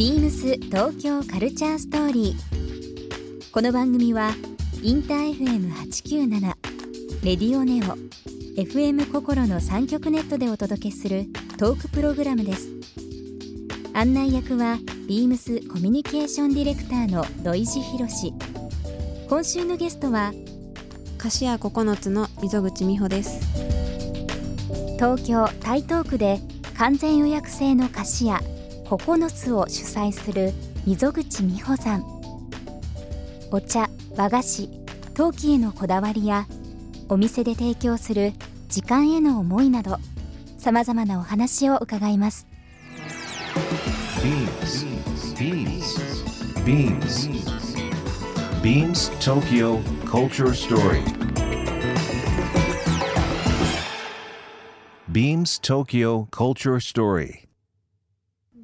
ビームス東京カルチャーストーリー。この番組はインター FM897 レディオネオ FM 心の三極ネットでお届けするトークプログラムです。案内役はビームスコミュニケーションディレクターの土井博志。今週のゲストは菓子屋9つの溝口美穂です東京台東区で完全予約制の菓子屋9つを主催する溝口美穂さんお茶和菓子陶器へのこだわりやお店で提供する時間への思いなどさまざまなお話を伺います BeamsBeamsBeamsTokyo Culture Story Beams Tokyo Culture Story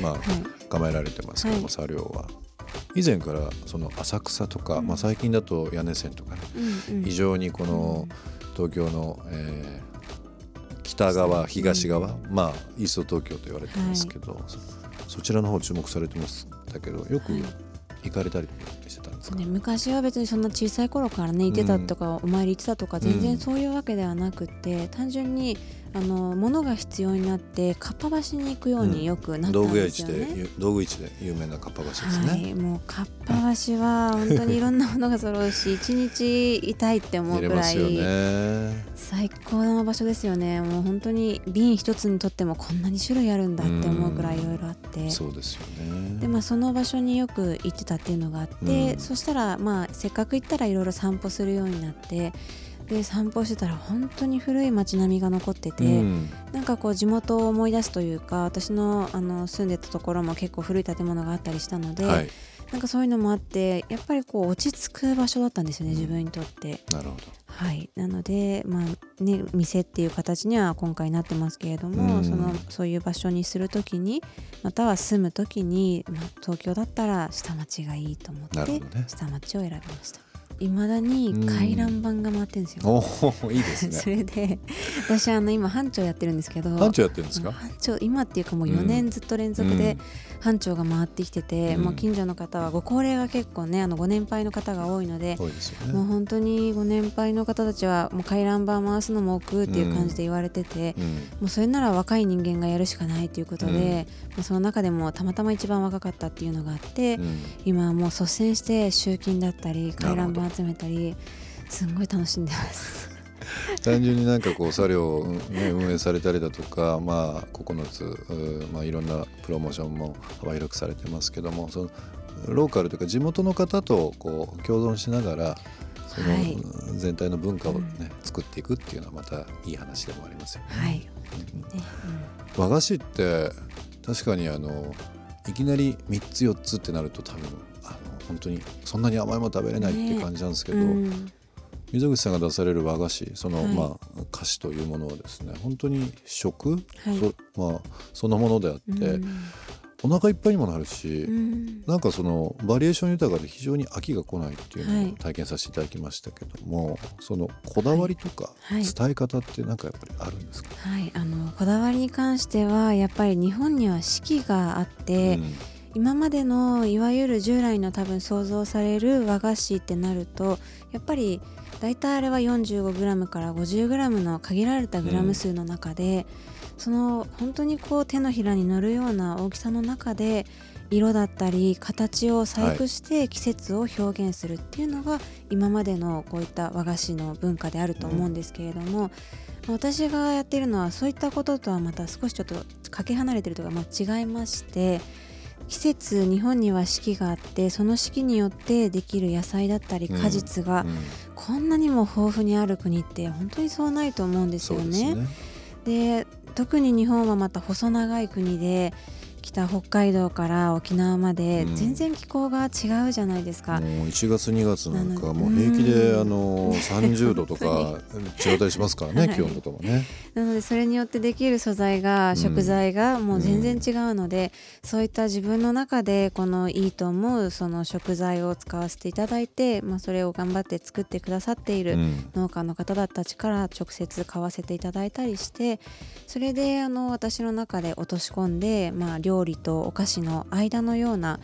まあはい。構えられてますけども、はい。茶寮は。以前からその浅草とか、まあ、最近だと屋根線とかね、うんうん。非常にこの東京の、えー北側東側、まあイースト東京と言われてますけど、そそちらの方注目されてますだけどよくはい。行かれたりしてたんですか、ね、昔は別にそんな小さい頃からね行ってたとか、お参り行ってたとか全然そういうわけではなくって、単純にあの物が必要になってかっぱ橋に行くようによくなった道ん具屋市で、ですよね。ゆ道具市で有名なかっぱ橋ですね、はい、もうかっぱ橋は本当にいろんなものが揃うし 一日いたいって思うくらいね。最高な場所ですよね。もう本当に瓶一つにとってもこんなに種類あるんだって思うくらいいろいろあって。そうですよね。でまあ、その場所によく行ってたっていうのがあって、うん。そしたら、まあ、せっかく行ったらいろいろ散歩するようになってで散歩してたら本当に古い街並みが残ってて、うん。なんかこう地元を思い出すというか私のあの住んでたところも結構古い建物があったりしたので、はい。なんかそういうのもあってやっぱりこう落ち着く場所だったんですよね自分にとって。なるほど。はい、なので、まあね、店っていう形には今回なってますけれども、うん。そのそういう場所にするときにまたは住むときに、まあ、東京だったら下町がいいと思って下町を選びましたいまだに回覧板が回ってるんですよ、おおいいです そねれで私あの今班長やってるんですけど班長やってるんですか？班長今っていうかもう4年ずっと連続で班長が回ってきてて、うん。もう近所の方はご高齢が結構ねあのご年配の方が多いので、ね。もう本当にご年配の方たちはもう回覧板回すのも億っていう感じで言われてて、うん。もうそれなら若い人間がやるしかないということで、まあその中でもたまたま一番若かったっていうのがあって、うん。今はもう率先して集金だったり回覧板集めたりすんごい楽しんでます。単純になんかこう作業を、ね、運営されたりだとか、まあ、9つ、うまあ、いろんなプロモーションも幅広くされてますけどもそのローカルというか地元の方とこう共存しながらその、はい。全体の文化を、ね作っていくっていうのはまたいい話でもありますよね。はい、ね和菓子って確かにあのいきなり3つ4つってなると多分本当にそんなに甘いもの食べれないって感じなんですけど、うん。うん溝口さんが出される和菓子その、はい。まあ菓子というものはですね本当に食、はい。そまあ、そのものであって、うん。お腹いっぱいにもなるし、うん。なんかそのバリエーション豊かで非常に飽きが来ないっていうのはい。を体験させていただきましたけども、そのこだわりとかはい。伝え方ってなんかやっぱりあるんですか、はい、あのこだわりに関してはやっぱり日本には四季があって、うん今までのいわゆる従来の多分想像される和菓子ってなるとやっぱり大体あれは 45g から 50g の限られたグラム数の中で、その本当にこう手のひらに乗るような大きさの中で色だったり形を細工して季節を表現するっていうのが今までのこういった和菓子の文化であると思うんですけれども、私がやっているのはそういったこととはまた少しちょっとかけ離れてるというか、まあ、違いまして季節日本には四季があってその四季によってできる野菜だったりうん果実がうんこんなにも豊富にある国って本当にそうないと思うんですよね。ですね。で特に日本はまた細長い国で北北海道から沖縄までうん。全然気候が違うじゃないですか、もう1月2月なんかもう平気でうん。あの30度とか 違ったりしますからねはい。気温とかもね。なのでそれによってできる素材がうん。食材がもう全然違うので、そういった自分の中でこのいいと思うその食材を使わせていただいて、まあ、それを頑張って作ってくださっているうん。農家の方たちから直接買わせていただいたりしてそれであの私の中で落とし込んで、まあ、料理とお菓子の間のような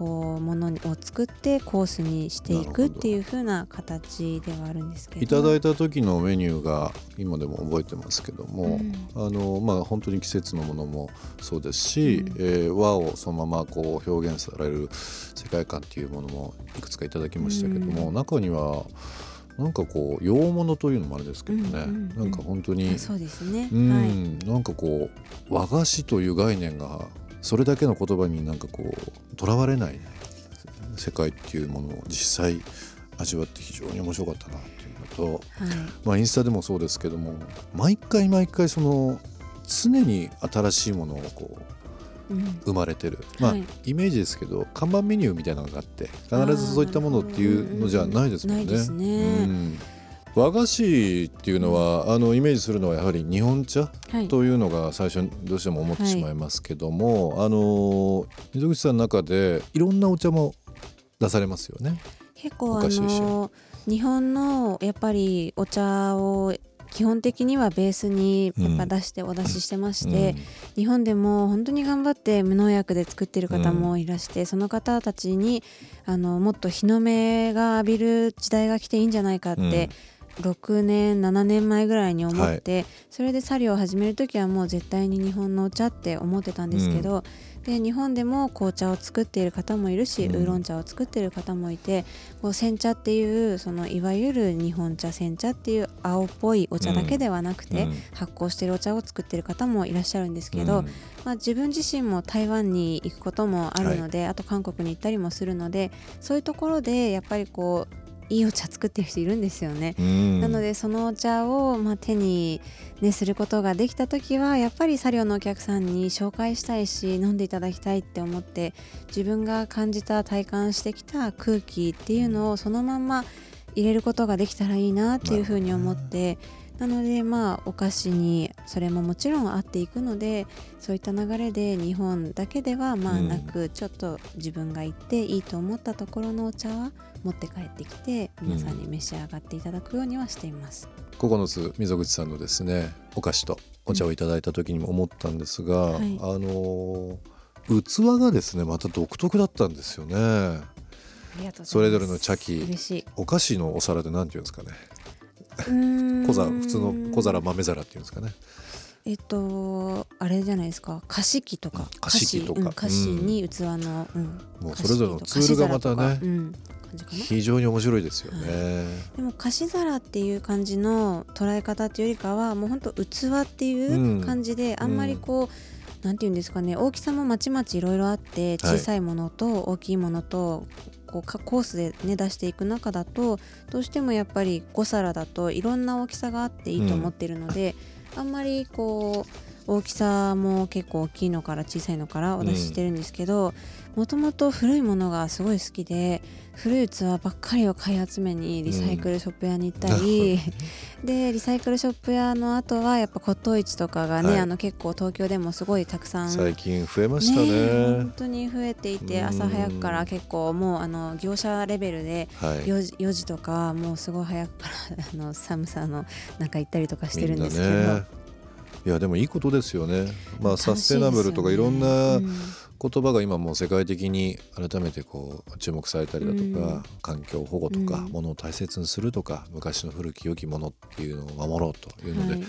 こうものを作ってコースにしていくっていう風な形ではあるんですけど。いただいた時のメニューが今でも覚えてますけども、あのまあ本当に季節のものもそうですし、うん。えー和をそのままこう表現される世界観っていうものもいくつかいただきましたけども、うん。中にはなんかこう洋物というのもあれですけどね、うんうんうん。なんか本当にあそうですね、うん、はい。なんかこう和菓子という概念がそれだけの言葉になんかこうとらわれない世界っていうものを実際味わって非常に面白かったなっていうのと、はい。まあ、インスタでもそうですけども毎回毎回その常に新しいものをこううん。生まれてる、まあはい。イメージですけど看板メニューみたいなのがあって必ずそういったものっていうのじゃないですもんね。ないですね。うん和菓子っていうのは、あのイメージするのはやはり日本茶？はい。というのが最初にどうしても思ってしまいますけども、あの溝口さんの中でいろんなお茶も出されますよね？結構あの日本のやっぱりお茶を基本的にはベースにやっぱ出してお出ししてまして、日本でも本当に頑張って無農薬で作ってる方もいらして、その方たちにあのもっと日の目が浴びる時代が来ていいんじゃないかって、6年7年前ぐらいに思って、それで作業を始める時はもう絶対に日本のお茶って思ってたんですけど、で日本でも紅茶を作っている方もいるし、うん。ウーロン茶を作っている方もいてこう煎茶っていうそのいわゆる日本茶煎茶っていう青っぽいお茶だけではなくて、うん。発酵しているお茶を作っている方もいらっしゃるんですけど、まあ、自分自身も台湾に行くこともあるので、あと韓国に行ったりもするのでそういうところでやっぱりこういいお茶作ってる人いるんですよね。うんなのでそのお茶を、まあ、手に、ね、することができた時はやっぱり作業のお客さんに紹介したいし飲んでいただきたいって思って自分が感じた体感してきた空気っていうのをそのまんま入れることができたらいいなっていうふうに思ってなのでまあお菓子にそれももちろん合っていくのでそういった流れで日本だけではまあなく、ちょっと自分が行っていいと思ったところのお茶は持って帰ってきて皆さんに召し上がっていただくようにはしています。9つ溝口さんのですねお菓子とお茶をいただいた時にも思ったんですが、はい。あの器がですねまた独特だったんですよね。ありがとうございます。それぞれの茶器お菓子のお皿で何て言うんですかね。うーん小皿普通の小皿豆皿っていうんですかね。えっとあれじゃないですか。菓子器とか。菓子器とか。うん菓子に器の、うんもうそれぞれのツールがまたね。非常に面白いですよね。でも菓子皿っていう感じの捉え方っていうよりかはもうほんと器っていう感じで、んあんまりこう、なんていうんですかね。大きさもまちまちいろいろあってはい。小さいものと大きいものと、こうかコースでね出していく中だとどうしてもやっぱり5皿だといろんな大きさがあっていいと思ってるので、あんまりこう大きさも結構大きいのから小さいのからお出ししてるんですけどもともと古いものがすごい好きで古い器ばっかりを買い集めにリサイクルショップ屋に行ったり、でリサイクルショップ屋の後はやっぱ骨董市とかがね、はいあの結構東京でもすごいたくさん最近増えましたねね。本当に増えていてうん朝早くから結構もうあの業者レベルではい。4時 ,4 時とかもうすごい早くからあの寒さの中行ったりとかしてるんですけど。いやでもいいことですよね。まあサステナブルとかいろんなうん言葉が今もう世界的に改めてこう注目されたりだとか、うん。環境保護とか、うん。ものを大切にするとか昔の古き良きものっていうのを守ろうというので、はい。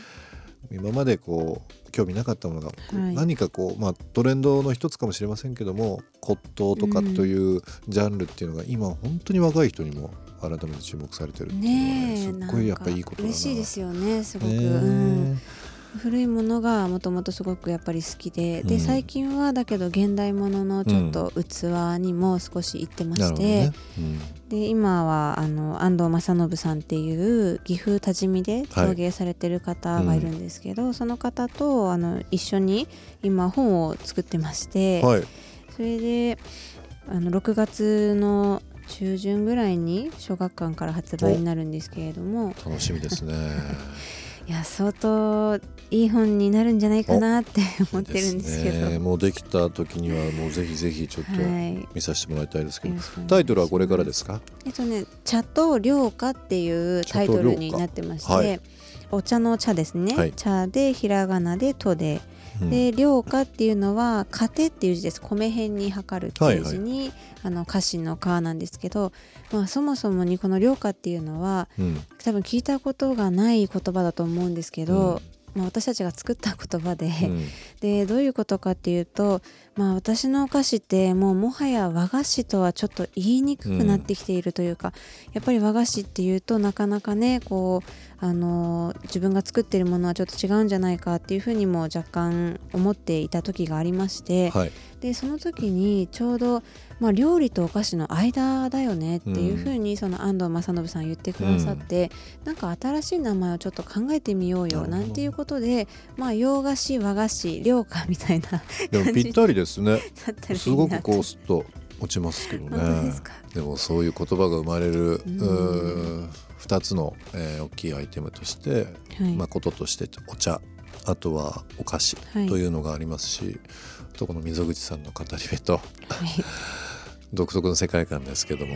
今までこう興味なかったものが、はい。何かこう、まあ、トレンドの一つかもしれませんけども骨董とかというジャンルっていうのが今本当に若い人にも改めて注目されてるっていうのはねねえすっごいやっぱいいことだな。嬉しいですよねすごく、ね古いものがもともとすごくやっぱり好きで、でうん最近はだけど現代もののちょっと器にも少し行ってまして、ね。うんで今はあの安藤正信さんっていう岐阜多治見で陶芸されてる方がいるんですけど、その方とあの一緒に今本を作ってまして、はい。それであの6月の中旬ぐらいに小学館から発売になるんですけれども楽しみですね。いや相当いい本になるんじゃないかなって思ってるんですけど。ね。もうできた時にはもうぜひぜひちょっとはい。見させてもらいたいですけど、よろしくお願いタイトルはこれからですか？えっとね「茶と涼歌」っていうタイトルになってまして、茶と涼お茶の茶ですね、はい。茶でひらがなで「と」で、うんで涼歌っていうのは「家庭」っていう字です。米辺に測るっていう字に、あの家臣の「川」なんですけど、まあ、そもそもにこの涼歌っていうのはうん。多分聞いたことがない言葉だと思うんですけど、まあ、私たちが作った言葉で、うんでどういうことかっていうと、まあ、私のお菓子ってもうもはや和菓子とはちょっと言いにくくなってきているというか、やっぱり和菓子っていうとなかなかねこうあの自分が作ってるものはちょっと違うんじゃないかっていうふうにも若干思っていた時がありまして、はい。でその時にちょうど、まあ、料理とお菓子の間だよねっていうふうにその安藤正信さん言ってくださって、なんか新しい名前をちょっと考えてみようよなんていうことで、まあ、洋菓子和菓子涼菓みたいなでもぴったりですね。すごくこうすっと落ちますけどね。でもそういう言葉が生まれる、ん。うー二つの、えー大きいアイテムとして、はい。まあこととしてお茶、あとはお菓子はい。というのがありますし、あとこの溝口さんの語り部とはい。独特の世界観ですけども、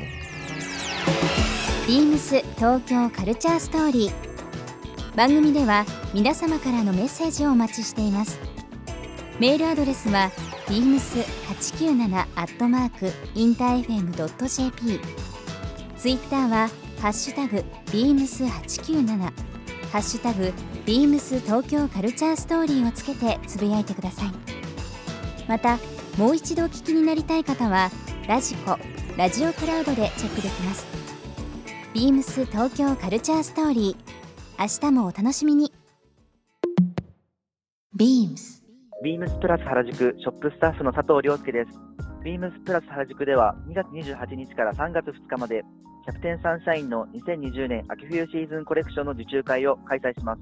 ビームス東京カルチャーストーリー。番組では皆様からのメッセージをお待ちしています。メールアドレスは beams897 アットマークインター FM.jp ツイッターはハッシュタグ beams897 ハッシュタグ beams 東京カルチャーストーリーをつけてつぶやいてくださいまたもう一度お聞きになりたい方はラジコラジオクラウドでチェックできますビームス東京カルチャーストーリー明日もお楽しみに beams ビームスプラス原宿ショップスタッフの佐藤亮介です。ビームスプラス原宿では2月28日から3月2日までキャプテンサンシャインの2020年秋冬シーズンコレクションの受注会を開催します。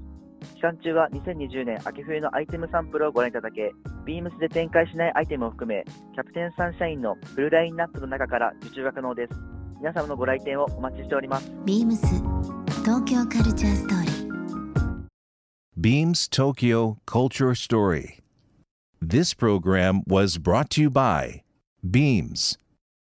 期間中は2020年秋冬のアイテムサンプルをご覧いただけ、ビームスで展開しないアイテムを含め、キャプテンサンシャインのフルラインナップの中から受注が可能です。皆様のご来店をお待ちしております。beams 東京カルチャーストーリー Beams Tokyo Culture Story. This program was brought to you by Beams.